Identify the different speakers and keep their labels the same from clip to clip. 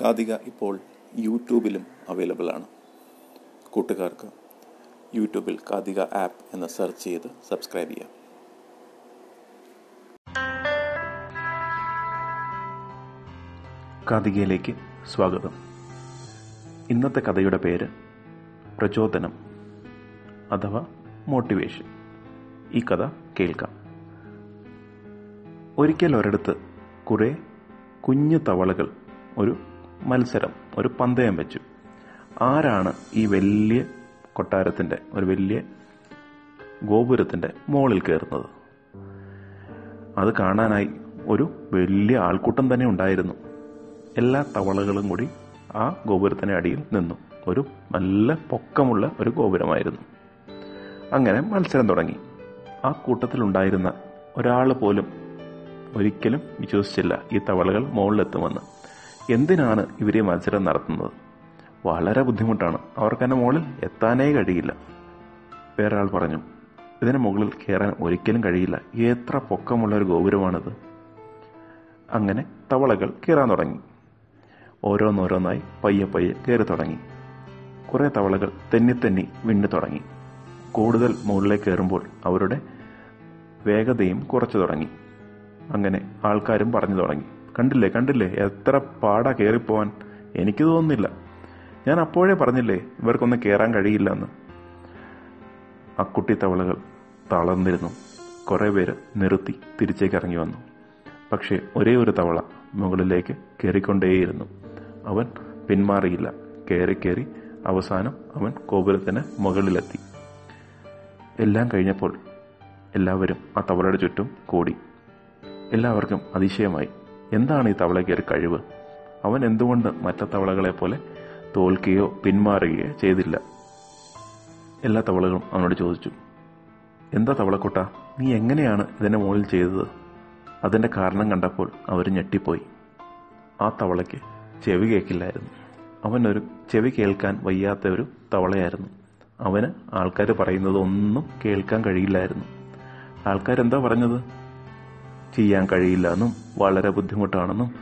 Speaker 1: കാതിക ഇപ്പോൾ യൂട്യൂബിലും അവൈലബിൾ ആണ്. കൂട്ടുകാർക്ക് യൂട്യൂബിൽ കാതിക ആപ്പ് എന്ന് സെർച്ച് ചെയ്ത് സബ്സ്ക്രൈബ് ചെയ്യാം. കാതികയിലേക്ക് സ്വാഗതം. ഇന്നത്തെ കഥയുടെ പേര് പ്രചോദനം അഥവാ മോട്ടിവേഷൻ ഈ കഥ കേൾക്കാം. ഒരിക്കൽ ഒരിടത്ത് കുറേ കുഞ്ഞു തവളകൾ ഒരു മത്സരം ഒരു പന്തയം വെച്ചു. ആരാണ് ഈ വലിയ കൊട്ടാരത്തിന്റെ ഒരു വലിയ ഗോപുരത്തിന്റെ മുകളിൽ കയറുന്നത്? അത് കാണാനായി ഒരു വലിയ ആൾക്കൂട്ടം തന്നെ ഉണ്ടായിരുന്നു. എല്ലാ തവളകളും കൂടി ആ ഗോപുരത്തിന്റെ അടിയിൽ നിന്നു. ഒരു നല്ല പൊക്കമുള്ള ഒരു ഗോപുരമായിരുന്നു. അങ്ങനെ മത്സരം തുടങ്ങി. ആ കൂട്ടത്തിലുണ്ടായിരുന്ന ഒരാൾ പോലും ഒരിക്കലും വിശ്വസിച്ചില്ല ഈ തവളകൾ മുകളിലെത്തുമെന്ന്. എന്തിനാണ് ഇവർ മത്സരം നടത്തുന്നത്? വളരെ ബുദ്ധിമുട്ടാണ്. അവർക്ക് എന്നെ മുകളിൽ എത്താനേ കഴിയില്ല. വേറൊരാൾ പറഞ്ഞു ഇതിന് മുകളിൽ കയറാൻ ഒരിക്കലും കഴിയില്ല. എത്ര പൊക്കമുള്ള ഒരു ഗോപുരമാണിത്. അങ്ങനെ തവളകൾ കയറാൻ തുടങ്ങി. ഓരോന്നോരോന്നായി പയ്യെ പയ്യെ കയറി തുടങ്ങി. കുറെ തവളകൾ തെന്നി തെന്നി വിണ്ണു തുടങ്ങി. കൂടുതൽ മുകളിലേക്ക് കയറുമ്പോൾ അവരുടെ വേഗതയും കുറച്ചു തുടങ്ങി. അങ്ങനെ ആൾക്കാരും പറഞ്ഞു തുടങ്ങി. കണ്ടില്ലേ കണ്ടില്ലേ? എത്ര പാടാ കയറിപ്പോവാൻ എനിക്ക് തോന്നുന്നില്ല. ഞാൻ അപ്പോഴേ പറഞ്ഞില്ലേ ഇവർക്കൊന്നും കയറാൻ കഴിയില്ല എന്ന് ആ കുട്ടി തവളകൾ തളർന്നിരുന്നു. കുറെ പേര് നിർത്തി തിരിച്ചേക്ക് ഇറങ്ങി വന്നു. പക്ഷേ ഒരേ ഒരു തവള മുകളിലേക്ക് കയറിക്കൊണ്ടേയിരുന്നു അവൻ പിന്മാറിയില്ല. കയറി കയറി അവസാനം അവൻ ഗോപുരത്തിന് മുകളിലെത്തി. എല്ലാം കഴിഞ്ഞപ്പോൾ എല്ലാവരും ആ തവളയുടെ ചുറ്റും കൂടി. എല്ലാവർക്കും അതിശയമായി. എന്താണ് ഈ തവളയ്ക്ക് ഒരു കഴിവ്? അവൻ എന്തുകൊണ്ട് മറ്റ തവളകളെ പോലെ തോൽക്കുകയോ പിന്മാറുകയോ ചെയ്തില്ല? എല്ലാ തവളകളും അവനോട് ചോദിച്ചു എന്താ തവളക്കുട്ട നീ എങ്ങനെയാണ് ഇതിന്റെ മുകളിൽ ചെയ്തത്? അതിന്റെ കാരണം കണ്ടപ്പോൾ അവർ ഞെട്ടിപ്പോയി. ആ തവളയ്ക്ക് ചെവി കേൾക്കില്ലായിരുന്നു. അവനൊരു ചെവി കേൾക്കാൻ വയ്യാത്ത ഒരു തവളയായിരുന്നു. അവന് ആൾക്കാർ പറയുന്നത് ഒന്നും കേൾക്കാൻ കഴിയില്ലായിരുന്നു. ആൾക്കാരെന്താ പറഞ്ഞത്? ചെയ്യാൻ കഴിയില്ല എന്നും വളരെ ബുദ്ധിമുട്ടാണെന്നും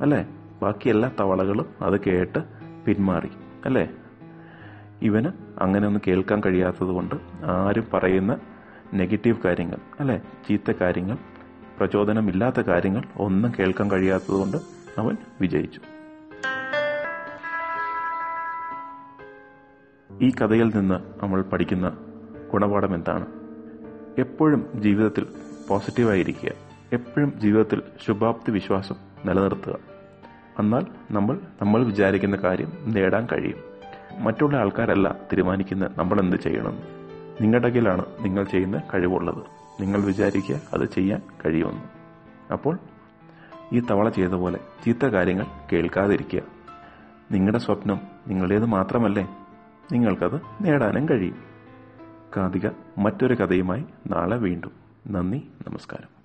Speaker 1: അല്ലേ? ബാക്കി എല്ലാ തവളകളും അത് കേട്ട് പിന്മാറി അല്ലേ? ഇവന് അങ്ങനെ ഒന്നും കേൾക്കാൻ കഴിയാത്തത് കൊണ്ട് ആരും പറയുന്ന നെഗറ്റീവ് കാര്യങ്ങൾ അല്ലെ? ചീത്ത കാര്യങ്ങൾ പ്രചോദനമില്ലാത്ത കാര്യങ്ങൾ ഒന്നും കേൾക്കാൻ കഴിയാത്തതുകൊണ്ട് അവൻ വിജയിച്ചു. ഈ കഥയിൽ നിന്ന് നമ്മൾ പഠിക്കുന്ന ഗുണപാഠം എന്താണ്? എപ്പോഴും ജീവിതത്തിൽ പോസിറ്റീവായിരിക്കുക എപ്പോഴും ജീവിതത്തിൽ ശുഭാപ്തി വിശ്വാസം നിലനിർത്തുക. എന്നാൽ നമ്മൾ നമ്മൾ വിചാരിക്കുന്ന കാര്യം നേടാൻ കഴിയും. മറ്റുള്ള ആൾക്കാരല്ല തീരുമാനിക്കുന്ന നമ്മൾ എന്ത് ചെയ്യണം. നിങ്ങളുടെ കയ്യിലാണ് നിങ്ങൾ ചെയ്യുന്ന കഴിവുള്ളത്. നിങ്ങൾ വിചാരിക്കുക അത് ചെയ്യാൻ കഴിയുമെന്ന്. അപ്പോൾ ഈ തവള ചെയ്ത പോലെ ചീത്ത കാര്യങ്ങൾ കേൾക്കാതിരിക്കുക. നിങ്ങളുടെ സ്വപ്നം നിങ്ങളുടേത് മാത്രമല്ലേ? നിങ്ങൾക്കത് നേടാനും കഴിയും. കാതിക മറ്റൊരു കഥയുമായി നാളെ വീണ്ടും. നന്ദി നമസ്കാരം.